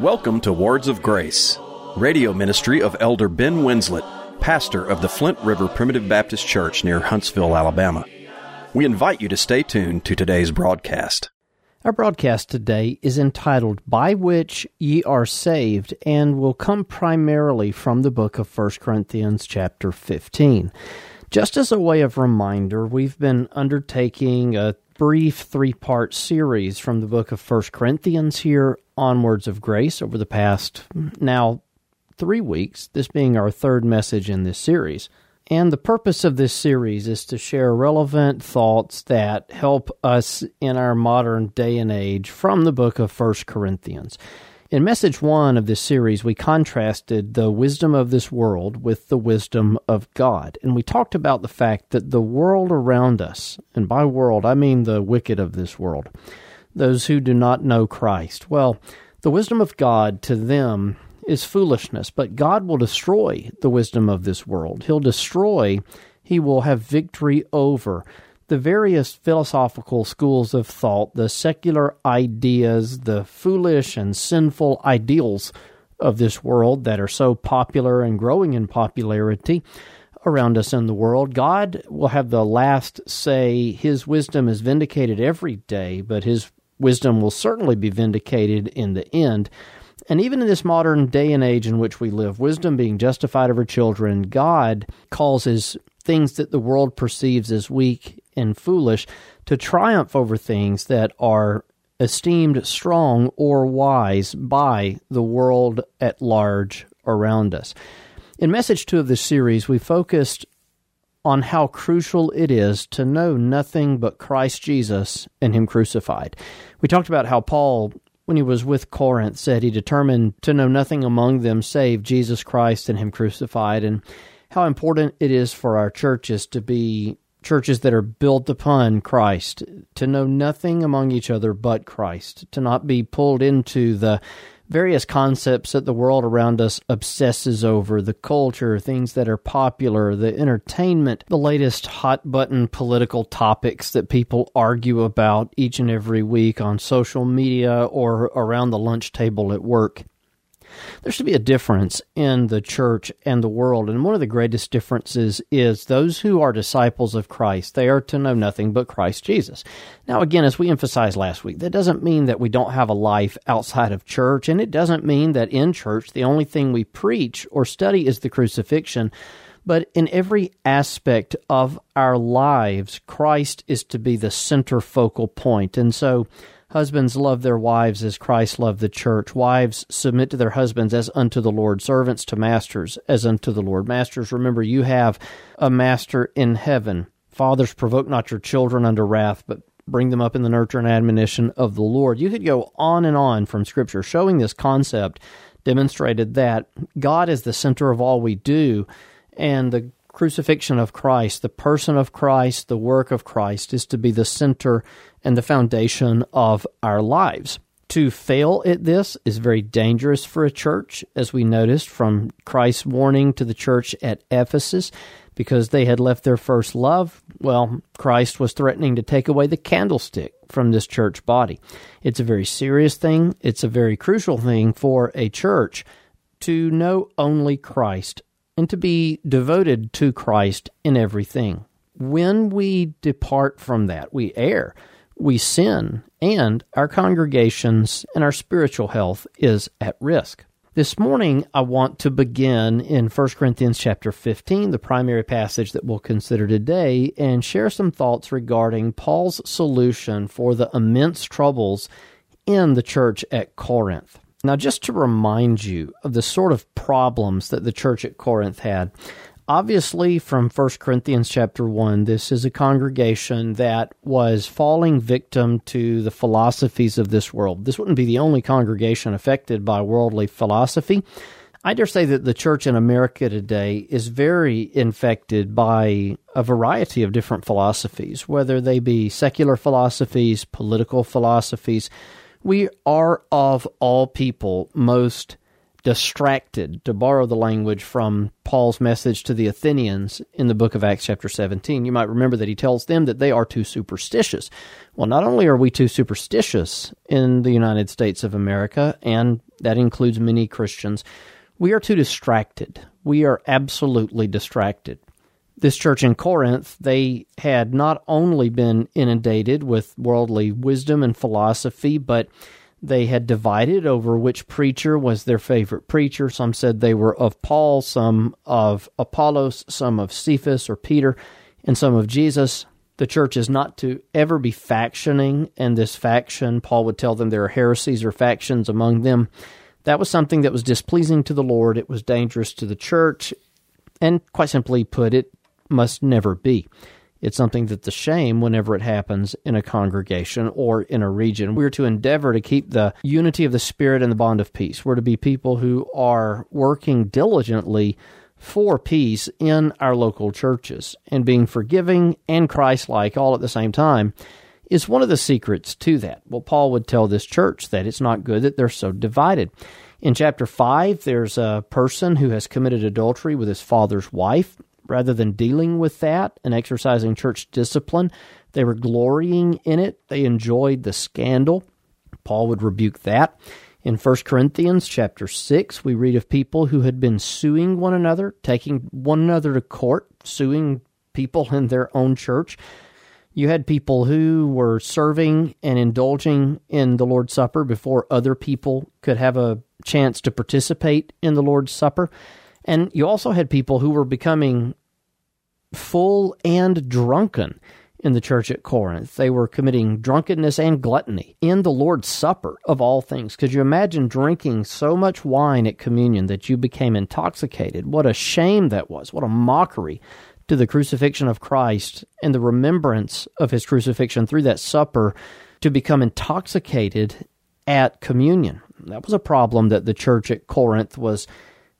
Welcome to Words of Grace, radio ministry of Elder Ben Winslett, pastor of the Flint River Primitive Baptist Church near Huntsville, Alabama. We invite you to stay tuned to today's broadcast. Our broadcast today is entitled By Which Ye Are Saved and will come primarily from the book of 1 Corinthians chapter 15. Just as a way of reminder, we've been undertaking a brief three part series from the book of First Corinthians here on Words of Grace over the past now three weeks, this being our third message in this series. And the purpose of this series is to share relevant thoughts that help us in our modern day and age from the book of First Corinthians. In message one of this series, we contrasted the wisdom of this world with the wisdom of God. And we talked about the fact that the world around us, and by world, I mean the wicked of this world, those who do not know Christ, well, the wisdom of God to them is foolishness, but God will destroy the wisdom of this world. He'll destroy, He will have victory over the various philosophical schools of thought, the secular ideas, the foolish and sinful ideals of this world that are so popular and growing in popularity around us in the world. God will have the last say. His wisdom is vindicated every day, but His wisdom will certainly be vindicated in the end. And even in this modern day and age in which we live, wisdom being justified of her children, God causes things that the world perceives as weak and foolish to triumph over things that are esteemed strong or wise by the world at large around us. In message two of this series, we focused on how crucial it is to know nothing but Christ Jesus and Him crucified. We talked about how Paul, when he was with Corinth, said he determined to know nothing among them save Jesus Christ and Him crucified, and how important it is for our churches to be churches that are built upon Christ, to know nothing among each other but Christ, to not be pulled into the various concepts that the world around us obsesses over the culture, things that are popular, the entertainment, the latest hot button political topics that people argue about each and every week on social media or around the lunch table at work. There should be a difference in the church and the world. And one of the greatest differences is those who are disciples of Christ, they are to know nothing but Christ Jesus. Now, again, as we emphasized last week, that doesn't mean that we don't have a life outside of church. And it doesn't mean that in church, the only thing we preach or study is the crucifixion. But in every aspect of our lives, Christ is to be the center focal point. And so, Husbands love their wives as Christ loved the church. Wives submit to their husbands as unto the Lord. Servants to masters as unto the Lord. Masters, remember you have a master in heaven. Fathers, provoke not your children unto wrath, but bring them up in the nurture and admonition of the Lord. You could go on and on from Scripture showing this concept, demonstrated that God is the center of all we do, and the crucifixion of Christ, the person of Christ, the work of Christ is to be the center and the foundation of our lives. To fail at this is very dangerous for a church, as we noticed from Christ's warning to the church at Ephesus, because they had left their first love. Well, Christ was threatening to take away the candlestick from this church body. It's a very serious thing, it's a very crucial thing for a church to know only Christ and to be devoted to Christ in everything. When we depart from that, we err, we sin, and our congregations and our spiritual health is at risk. This morning, I want to begin in 1 Corinthians chapter 15, the primary passage that we'll consider today, and share some thoughts regarding Paul's solution for the immense troubles in the church at Corinth. Now, just to remind you of the sort of problems that the church at Corinth had, obviously from 1 Corinthians chapter 1, this is a congregation that was falling victim to the philosophies of this world. This wouldn't be the only congregation affected by worldly philosophy. I dare say that the church in America today is very infected by a variety of different philosophies, whether they be secular philosophies, political philosophies, we are of all people most distracted, to borrow the language from Paul's message to the Athenians in the book of Acts, chapter 17. You might remember that he tells them that they are too superstitious. Well, not only are we too superstitious in the United States of America, and that includes many Christians, we are too distracted. We are absolutely distracted. This church in Corinth, they had not only been inundated with worldly wisdom and philosophy, but they had divided over which preacher was their favorite preacher. Some said they were of Paul, some of Apollos, some of Cephas or Peter, and some of Jesus. The church is not to ever be factioning, and this faction, Paul would tell them there are heresies or factions among them. That was something that was displeasing to the Lord. It was dangerous to the church, and quite simply put, it must never be. It's something that's a shame whenever it happens in a congregation or in a region. We're to endeavor to keep the unity of the Spirit and the bond of peace. We're to be people who are working diligently for peace in our local churches. And being forgiving and Christ like all at the same time is one of the secrets to that. Well, Paul would tell this church that it's not good that they're so divided. In chapter 5, there's a person who has committed adultery with his father's wife rather than dealing with that and exercising church discipline, they were glorying in it. They enjoyed the scandal. Paul would rebuke that. In 1 Corinthians chapter 6, we read of people who had been suing one another, taking one another to court, suing people in their own church. You had people who were serving and indulging in the Lord's Supper before other people could have a chance to participate in the Lord's Supper. And you also had people who were becoming full and drunken in the church at Corinth. They were committing drunkenness and gluttony in the Lord's Supper, of all things. Could you imagine drinking so much wine at communion that you became intoxicated? What a shame that was. What a mockery to the crucifixion of Christ and the remembrance of his crucifixion through that supper to become intoxicated at communion. That was a problem that the church at Corinth was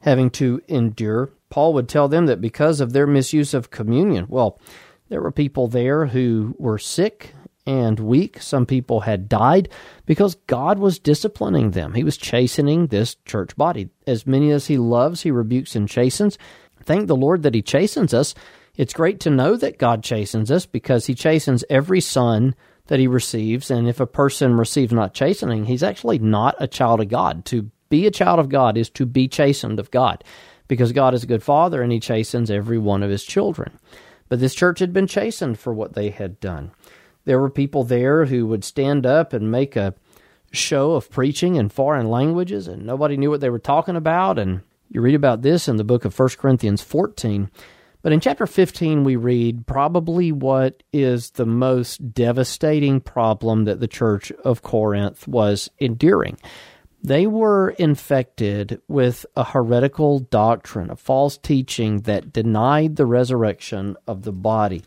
having to endure. Paul would tell them that because of their misuse of communion, well, there were people there who were sick and weak. Some people had died because God was disciplining them. He was chastening this church body. As many as He loves, He rebukes and chastens. Thank the Lord that He chastens us. It's great to know that God chastens us because He chastens every son that He receives. And if a person receives not chastening, he's actually not a child of God. To be a child of God is to be chastened of God, because God is a good father and he chastens every one of his children. But this church had been chastened for what they had done. There were people there who would stand up and make a show of preaching in foreign languages, and nobody knew what they were talking about. And you read about this in the book of 1 Corinthians 14. But in chapter 15, we read probably what is the most devastating problem that the church of Corinth was enduring. They were infected with a heretical doctrine, a false teaching that denied the resurrection of the body.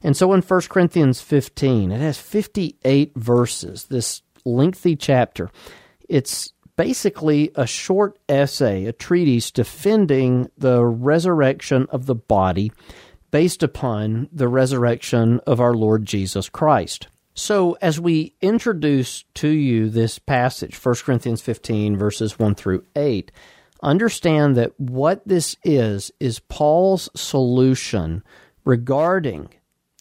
And so in 1 Corinthians 15, it has 58 verses, this lengthy chapter. It's basically a short essay, a treatise defending the resurrection of the body based upon the resurrection of our Lord Jesus Christ. So, as we introduce to you this passage, 1 Corinthians 15, verses 1 through 8, understand that what this is, is Paul's solution regarding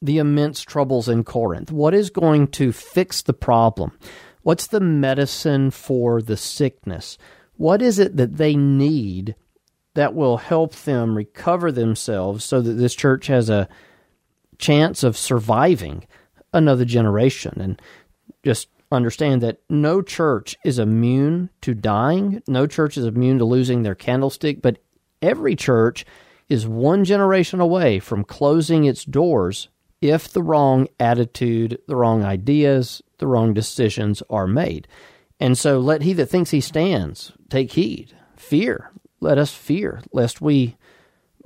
the immense troubles in Corinth. What is going to fix the problem? What's the medicine for the sickness? What is it that they need that will help them recover themselves so that this church has a chance of surviving? Another generation. And just understand that no church is immune to dying, no church is immune to losing their candlestick, but every church is one generation away from closing its doors if the wrong attitude, the wrong ideas, the wrong decisions are made. And so let he that thinks he stands take heed. Fear. Let us fear, lest we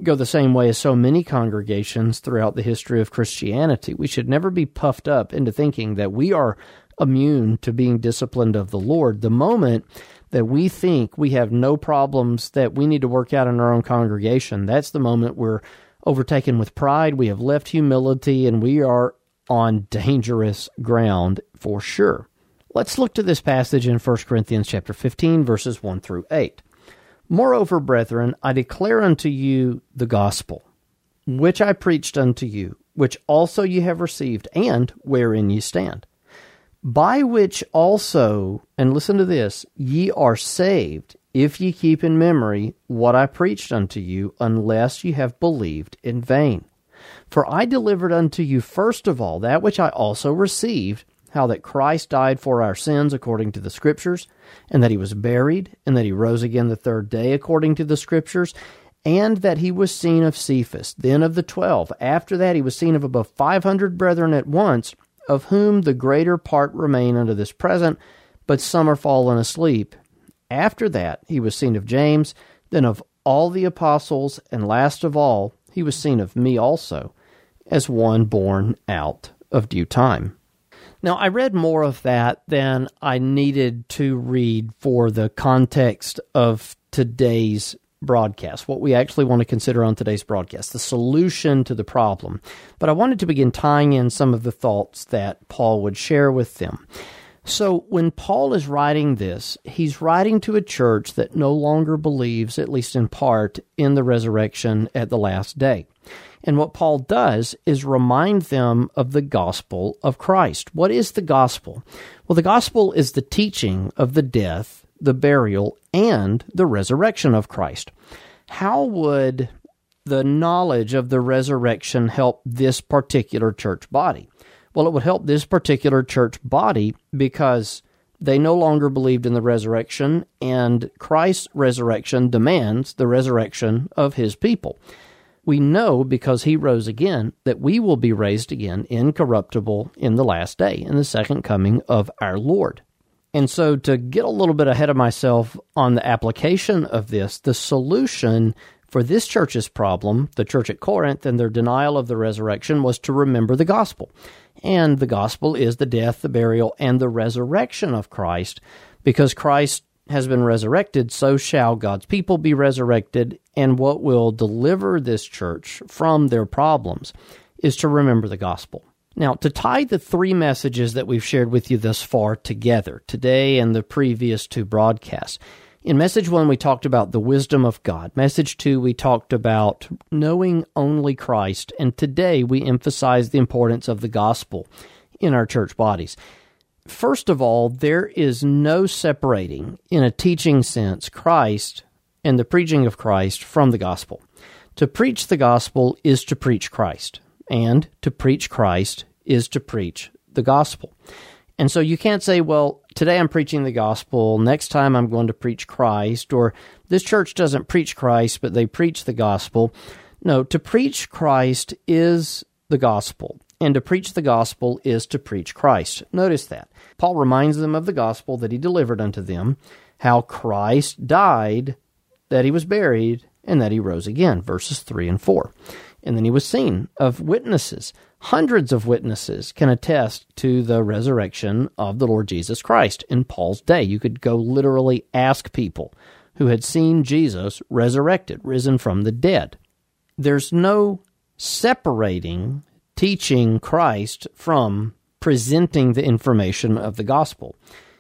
go the same way as so many congregations throughout the history of Christianity. We should never be puffed up into thinking that we are immune to being disciplined of the Lord. The moment that we think we have no problems that we need to work out in our own congregation, that's the moment we're overtaken with pride. We have left humility and we are on dangerous ground for sure. Let's look to this passage in 1 Corinthians chapter 15 verses 1 through 8. Moreover, brethren, I declare unto you the gospel, which I preached unto you, which also ye have received, and wherein ye stand, by which also, and listen to this, ye are saved, if ye keep in memory what I preached unto you, unless ye have believed in vain. For I delivered unto you first of all that which I also received, how that Christ died for our sins according to the Scriptures, and that he was buried, and that he rose again the third day according to the Scriptures, and that he was seen of Cephas, then of the twelve. After that he was seen of above five hundred brethren at once, of whom the greater part remain unto this present, but some are fallen asleep. After that he was seen of James, then of all the apostles, and last of all he was seen of me also, as one born out of due time. Now, I read more of that than I needed to read for the context of today's broadcast, what we actually want to consider on today's broadcast, the solution to the problem. But I wanted to begin tying in some of the thoughts that Paul would share with them. So, when Paul is writing this, he's writing to a church that no longer believes, at least in part, in the resurrection at the last day. And what Paul does is remind them of the gospel of Christ. What is the gospel? Well, the gospel is the teaching of the death, the burial, and the resurrection of Christ. How would the knowledge of the resurrection help this particular church body? Well, it would help this particular church body because they no longer believed in the resurrection, and Christ's resurrection demands the resurrection of his people we know because he rose again that we will be raised again incorruptible in the last day, in the second coming of our Lord. And so, to get a little bit ahead of myself on the application of this, the solution for this church's problem, the church at Corinth and their denial of the resurrection, was to remember the gospel. And the gospel is the death, the burial, and the resurrection of Christ, because Christ has been resurrected, so shall God's people be resurrected. And what will deliver this church from their problems is to remember the gospel. Now, to tie the three messages that we've shared with you thus far together, today and the previous two broadcasts, in message one, we talked about the wisdom of God. Message two, we talked about knowing only Christ. And today, we emphasize the importance of the gospel in our church bodies. First of all, there is no separating, in a teaching sense, Christ and the preaching of Christ from the gospel. To preach the gospel is to preach Christ, and to preach Christ is to preach the gospel. And so you can't say, well, today I'm preaching the gospel, next time I'm going to preach Christ, or this church doesn't preach Christ, but they preach the gospel. No, to preach Christ is the gospel. And to preach the gospel is to preach Christ. Notice that. Paul reminds them of the gospel that he delivered unto them, how Christ died, that he was buried, and that he rose again. Verses 3 and 4. And then he was seen of witnesses. Hundreds of witnesses can attest to the resurrection of the Lord Jesus Christ in Paul's day. You could go literally ask people who had seen Jesus resurrected, risen from the dead. There's no separating teaching Christ from presenting the information of the gospel.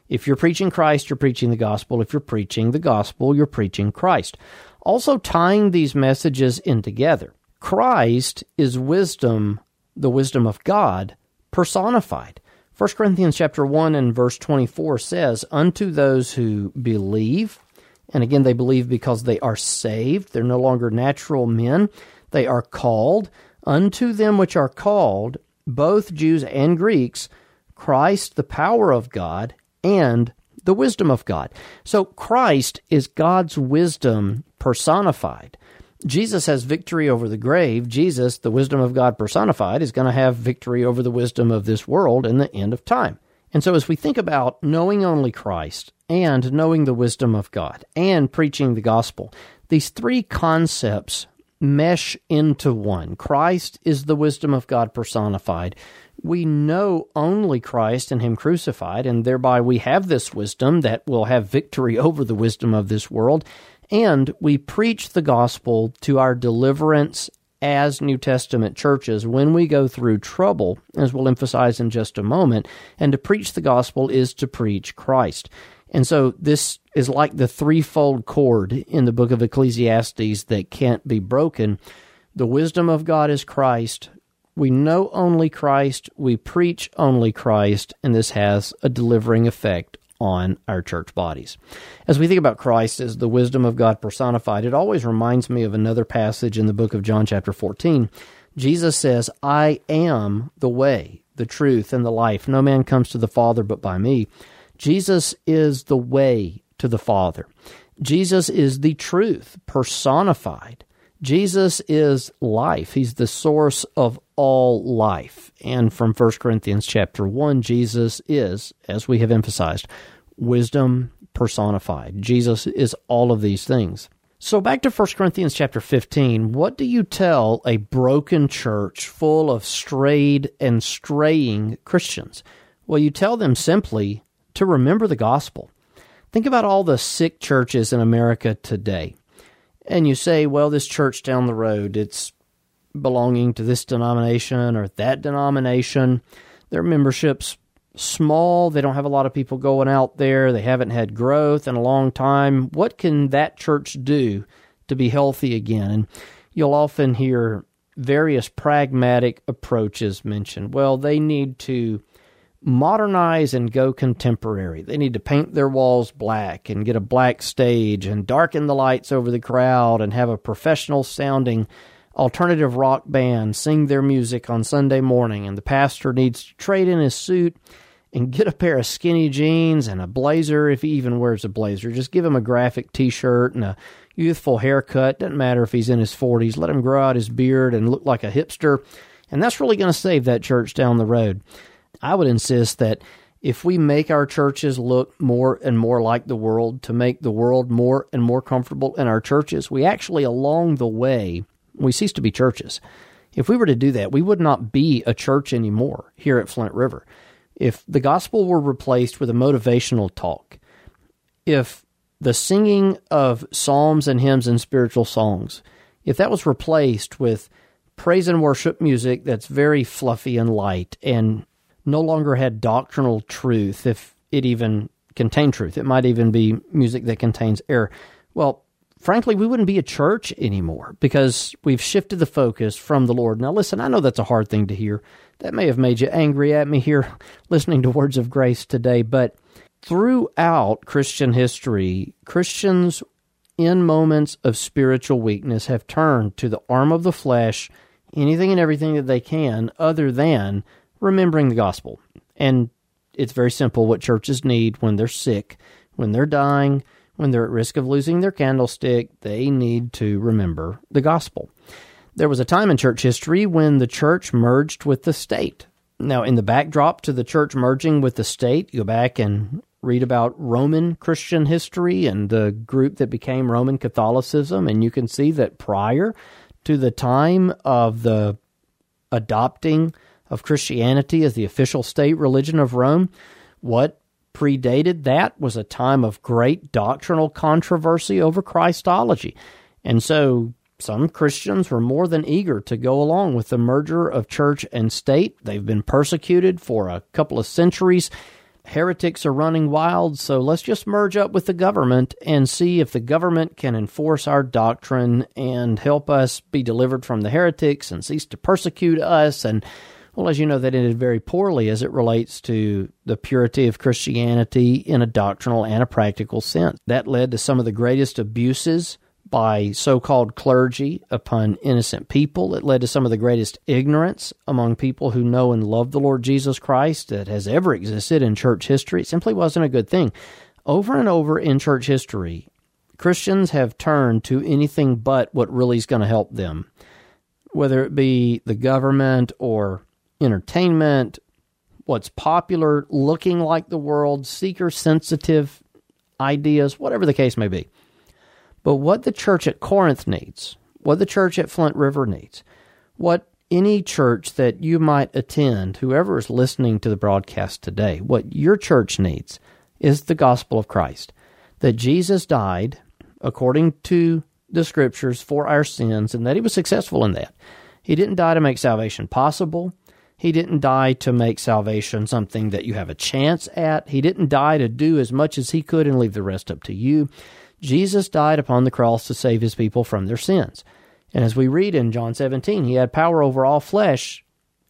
If you're preaching Christ, you're preaching the gospel. If you're preaching the gospel, you're preaching Christ. Also, tying these messages in together. Christ is wisdom, the wisdom of God, personified. 1 Corinthians chapter 1 and verse 24 says, Unto those who believe, and again, they believe because they are saved, they're no longer natural men, they are called, Unto them which are called, both Jews and Greeks, Christ, the power of God, and the wisdom of God. So Christ is God's wisdom personified. Jesus has victory over the grave. Jesus, the wisdom of God personified, is going to have victory over the wisdom of this world in the end of time. And so, as we think about knowing only Christ and knowing the wisdom of God and preaching the gospel, these three concepts mesh into one. Christ is the wisdom of God personified. We know only Christ and Him crucified, and thereby we have this wisdom that will have victory over the wisdom of this world. And we preach the gospel to our deliverance as New Testament churches when we go through trouble, as we'll emphasize in just a moment. And to preach the gospel is to preach Christ. And so this is like the threefold cord in the book of Ecclesiastes that can't be broken. The wisdom of God is Christ. We know only Christ. We preach only Christ. And this has a delivering effect on our church bodies. As we think about Christ as the wisdom of God personified, it always reminds me of another passage in the book of John, chapter 14. Jesus says, I am the way, the truth, and the life. No man comes to the Father but by me. Jesus is the way to the Father. Jesus is the truth personified. Jesus is life. He's the source of all life. And from 1 Corinthians chapter 1, Jesus is, as we have emphasized, wisdom personified. Jesus is all of these things. So back to 1 Corinthians chapter 15, what do you tell a broken church full of strayed and straying Christians? Well, you tell them simply to remember the gospel. Think about all the sick churches in America today. And you say, well, this church down the road, it's belonging to this denomination or that denomination. Their membership's small. They don't have a lot of people going out there. They haven't had growth in a long time. What can that church do to be healthy again? And you'll often hear various pragmatic approaches mentioned. Well, they need to modernize and go contemporary. They need to paint their walls black and get a black stage and darken the lights over the crowd and have a professional sounding alternative rock band sing their music on Sunday morning, and the pastor needs to trade in his suit and get a pair of skinny jeans and a blazer if he even wears a blazer. Just give him a graphic t shirt and a youthful haircut. Doesn't matter if he's in his 40s. Let him grow out his beard and look like a hipster. And that's really going to save that church down the road. I would insist that if we make our churches look more and more like the world to make the world more and more comfortable in our churches, we actually, along the way, we cease to be churches. If we were to do that, we would not be a church anymore here at Flint River. If the gospel were replaced with a motivational talk, if the singing of psalms and hymns and spiritual songs, if that was replaced with praise and worship music that's very fluffy and light and no longer had doctrinal truth, if it even contained truth, it might even be music that contains error. Well, frankly, we wouldn't be a church anymore because we've shifted the focus from the Lord. Now, listen, I know that's a hard thing to hear. That may have made you angry at me here listening to words of grace today, but throughout Christian history, Christians in moments of spiritual weakness have turned to the arm of the flesh, anything and everything that they can, other than remembering the gospel. And it's very simple what churches need when they're sick, when they're dying, when they're at risk of losing their candlestick, they need to remember the gospel. There was a time in church history when the church merged with the state. Now, in the backdrop to the church merging with the state, go back and read about Roman Christian history and the group that became Roman Catholicism, and you can see that prior to the time of the adopting of Christianity as the official state religion of Rome, what predated that was a time of great doctrinal controversy over Christology. And so some Christians were more than eager to go along with the merger of church and state. They've been persecuted for a couple of centuries. Heretics are running wild, so let's just merge up with the government and see if the government can enforce our doctrine and help us be delivered from the heretics and cease to persecute us and well, as you know, that ended very poorly as it relates to the purity of Christianity in a doctrinal and a practical sense. That led to some of the greatest abuses by so called clergy upon innocent people. It led to some of the greatest ignorance among people who know and love the Lord Jesus Christ that has ever existed in church history. It simply wasn't a good thing. Over and over in church history, Christians have turned to anything but what really is going to help them, whether it be the government or entertainment, what's popular, looking like the world, seeker sensitive ideas, whatever the case may be. But what the church at Corinth needs, what the church at Flint River needs, what any church that you might attend, whoever is listening to the broadcast today, what your church needs is the gospel of Christ. That Jesus died according to the scriptures for our sins and that he was successful in that. He didn't die to make salvation possible. He didn't die to make salvation something that you have a chance at. He didn't die to do as much as he could and leave the rest up to you. Jesus died upon the cross to save his people from their sins. And as we read in John 17, he had power over all flesh,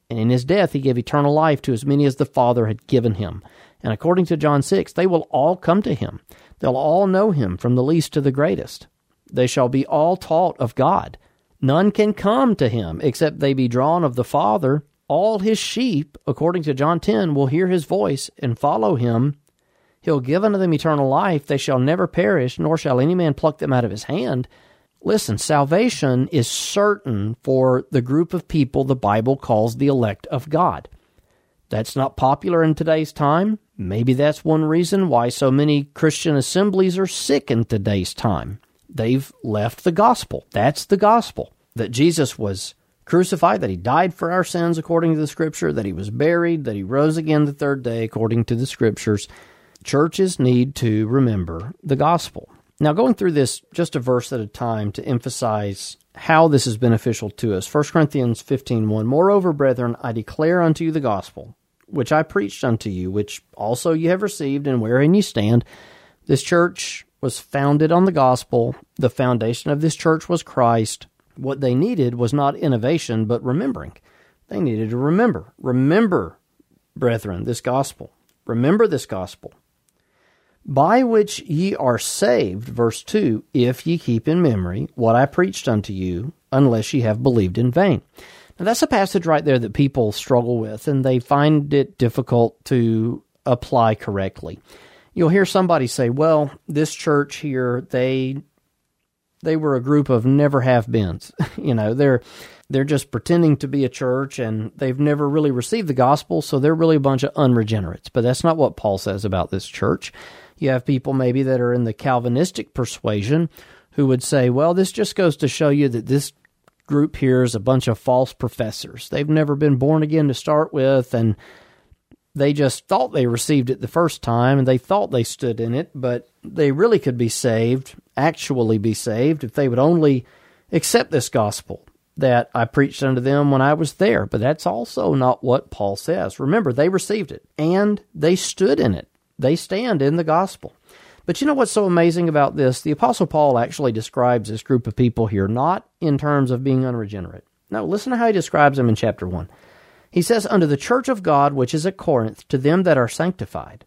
and in his death he gave eternal life to as many as the Father had given him. And according to John 6, they will all come to him. They'll all know him from the least to the greatest. They shall be all taught of God. None can come to him except they be drawn of the Father. All his sheep, according to John 10, will hear his voice and follow him. He'll give unto them eternal life. They shall never perish, nor shall any man pluck them out of his hand. Listen, salvation is certain for the group of people the Bible calls the elect of God. That's not popular in today's time. Maybe that's one reason why so many Christian assemblies are sick in today's time. They've left the gospel. That's the gospel that Jesus was crucified, that he died for our sins according to the scripture, that he was buried, that he rose again the third day according to the scriptures. Churches need to remember the gospel. Now, going through this just a verse at a time to emphasize how this is beneficial to us. 1 Corinthians 15:1 Moreover, brethren, I declare unto you the gospel, which I preached unto you, which also ye have received, and wherein ye stand. This church was founded on the gospel. The foundation of this church was Christ. What they needed was not innovation, but remembering. They needed to remember. Remember, brethren, this gospel. Remember this gospel. By which ye are saved, verse 2, if ye keep in memory what I preached unto you, unless ye have believed in vain. Now, that's a passage right there that people struggle with, and they find it difficult to apply correctly you'll hear somebody say, "Well, this church here, they they were a group of never have beens. you know, they're they're just pretending to be a church and they've never really received the gospel, so they're really a bunch of unregenerates." But that's not what Paul says about this church. You have people maybe that are in the Calvinistic persuasion who would say, "Well, this just goes to show you that this group here is a bunch of false professors. They've never been born again to start with and they just thought they received it the first time and they thought they stood in it, but they really could be saved, actually be saved, if they would only accept this gospel that I preached unto them when I was there. But that's also not what Paul says. Remember, they received it and they stood in it. They stand in the gospel. But you know what's so amazing about this? The Apostle Paul actually describes this group of people here not in terms of being unregenerate. No, listen to how he describes them in chapter 1. He says, Unto the church of God which is at Corinth, to them that are sanctified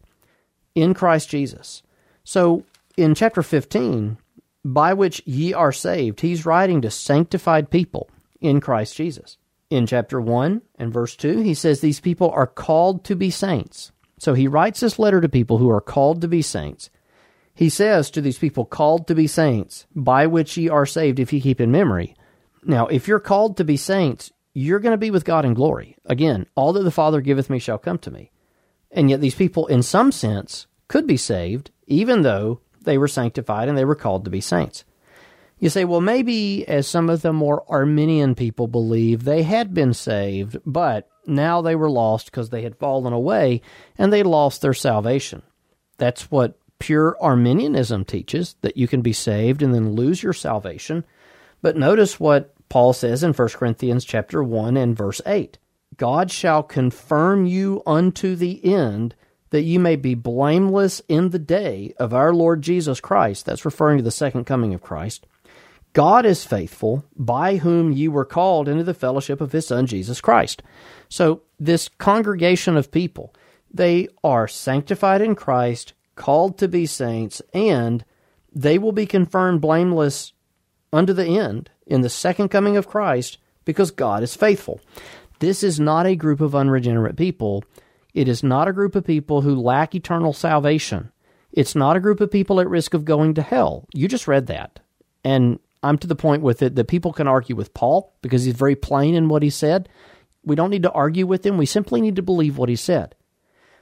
in Christ Jesus. So in chapter 15, by which ye are saved, he's writing to sanctified people in Christ Jesus. In chapter 1 and verse 2, he says these people are called to be saints. So he writes this letter to people who are called to be saints. He says to these people called to be saints, by which ye are saved if ye keep in memory. Now, if you're called to be saints, you're going to be with God in glory. Again, all that the Father giveth me shall come to me. And yet these people, in some sense, could be saved, even though they were sanctified and they were called to be saints. You say, well, maybe as some of the more Arminian people believe, they had been saved, but now they were lost because they had fallen away and they lost their salvation. That's what pure Arminianism teaches, that you can be saved and then lose your salvation. But notice what Paul says in 1 Corinthians chapter 1 and verse 8, God shall confirm you unto the end that you may be blameless in the day of our Lord Jesus Christ. That's referring to the second coming of Christ. God is faithful, by whom you were called into the fellowship of his Son, Jesus Christ. So, this congregation of people, they are sanctified in Christ, called to be saints, and they will be confirmed blameless unto the end in the second coming of Christ because God is faithful. This is not a group of unregenerate people. It is not a group of people who lack eternal salvation. It's not a group of people at risk of going to hell. You just read that. And I'm to the point with it that people can argue with Paul because he's very plain in what he said. We don't need to argue with him. We simply need to believe what he said.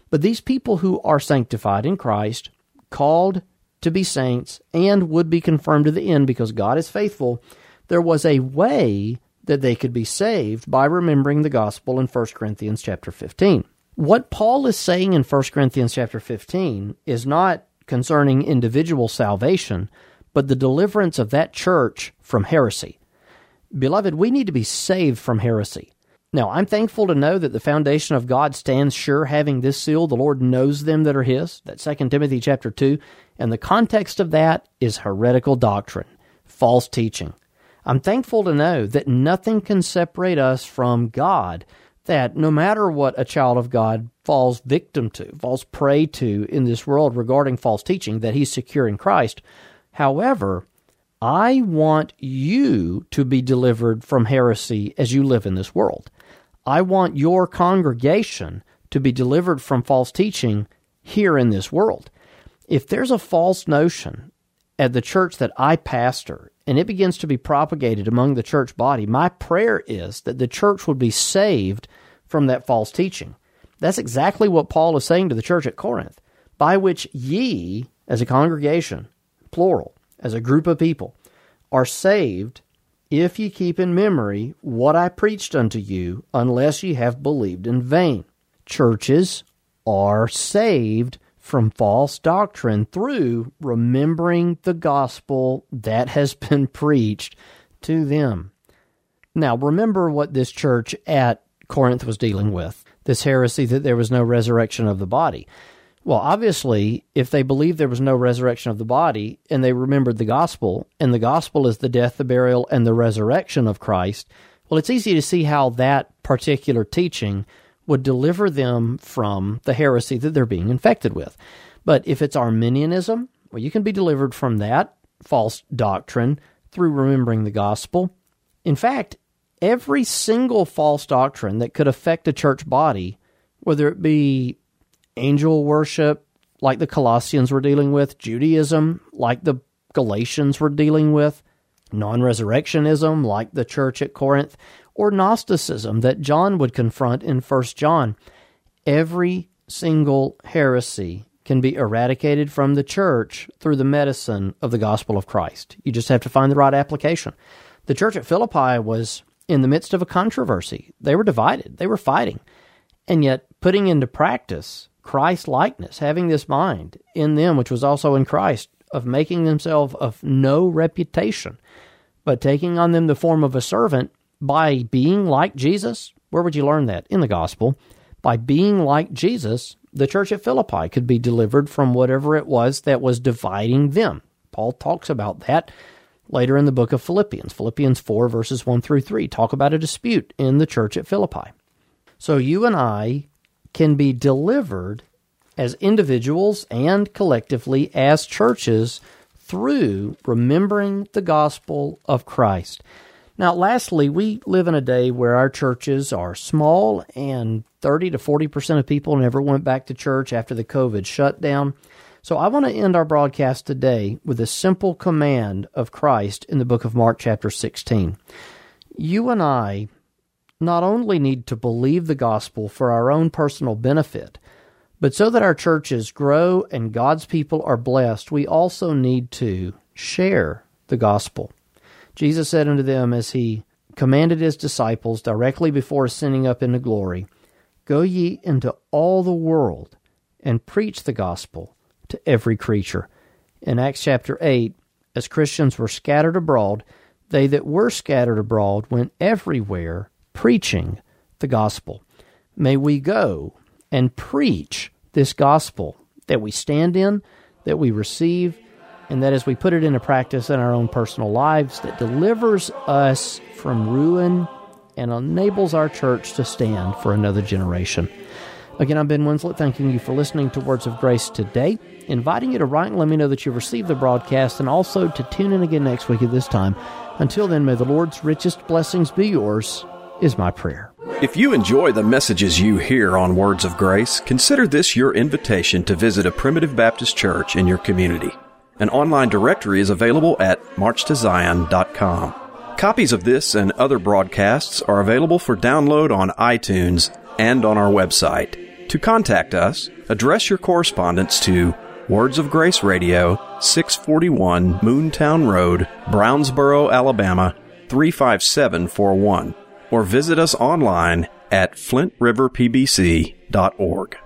But these people who are sanctified in Christ, called to be saints, and would be confirmed to the end because God is faithful, there was a way that they could be saved by remembering the gospel in 1 Corinthians chapter 15. What Paul is saying in 1 Corinthians chapter 15 is not concerning individual salvation, but the deliverance of that church from heresy. Beloved, we need to be saved from heresy. Now, I'm thankful to know that the foundation of God stands sure, having this seal, the Lord knows them that are his. That 2 Timothy chapter 2. And the context of that is heretical doctrine, false teaching. I'm thankful to know that nothing can separate us from God, that no matter what a child of God falls victim to, falls prey to in this world regarding false teaching, that he's secure in Christ. However, I want you to be delivered from heresy as you live in this world. I want your congregation to be delivered from false teaching here in this world. If there's a false notion at the church that I pastor and it begins to be propagated among the church body, my prayer is that the church would be saved from that false teaching. That's exactly what Paul is saying to the church at Corinth, by which ye, as a congregation, plural, as a group of people, are saved if ye keep in memory what I preached unto you, unless ye have believed in vain. Churches are saved from false doctrine through remembering the gospel that has been preached to them. Now, remember what this church at Corinth was dealing with this heresy that there was no resurrection of the body. Well, obviously, if they believed there was no resurrection of the body and they remembered the gospel, and the gospel is the death, the burial, and the resurrection of Christ, well, it's easy to see how that particular teaching would deliver them from the heresy that they're being infected with. But if it's Arminianism, well, you can be delivered from that false doctrine through remembering the gospel. In fact, every single false doctrine that could affect a church body, whether it be angel worship, like the Colossians were dealing with, Judaism, like the Galatians were dealing with, non resurrectionism, like the church at Corinth, or Gnosticism that John would confront in 1 John. Every single heresy can be eradicated from the church through the medicine of the gospel of Christ. You just have to find the right application. The church at Philippi was in the midst of a controversy. They were divided, they were fighting. And yet, putting into practice Christ likeness, having this mind in them, which was also in Christ, of making themselves of no reputation, but taking on them the form of a servant by being like Jesus. Where would you learn that? In the gospel. By being like Jesus, the church at Philippi could be delivered from whatever it was that was dividing them. Paul talks about that later in the book of Philippians. Philippians 4, verses 1 through 3 talk about a dispute in the church at Philippi. So you and I can be delivered as individuals and collectively as churches through remembering the gospel of Christ. Now, lastly, we live in a day where our churches are small and 30 to 40% of people never went back to church after the COVID shutdown. So I want to end our broadcast today with a simple command of Christ in the book of Mark, chapter 16. You and I not only need to believe the gospel for our own personal benefit, but so that our churches grow and God's people are blessed, we also need to share the gospel. Jesus said unto them as he commanded his disciples directly before ascending up into glory, Go ye into all the world and preach the gospel to every creature. In Acts chapter 8, as Christians were scattered abroad, they that were scattered abroad went everywhere preaching the gospel. May we go and preach this gospel that we stand in, that we receive, and that as we put it into practice in our own personal lives, that delivers us from ruin and enables our church to stand for another generation. Again, I'm Ben Winslett, thanking you for listening to Words of Grace today, inviting you to write and let me know that you've received the broadcast, and also to tune in again next week at this time. Until then, may the Lord's richest blessings be yours, is my prayer. If you enjoy the messages you hear on Words of Grace, consider this your invitation to visit a primitive Baptist church in your community. An online directory is available at marchtozion.com. Copies of this and other broadcasts are available for download on iTunes and on our website. To contact us, address your correspondence to Words of Grace Radio, 641 Moontown Road, Brownsboro, Alabama 35741, or visit us online at flintriverpbc.org.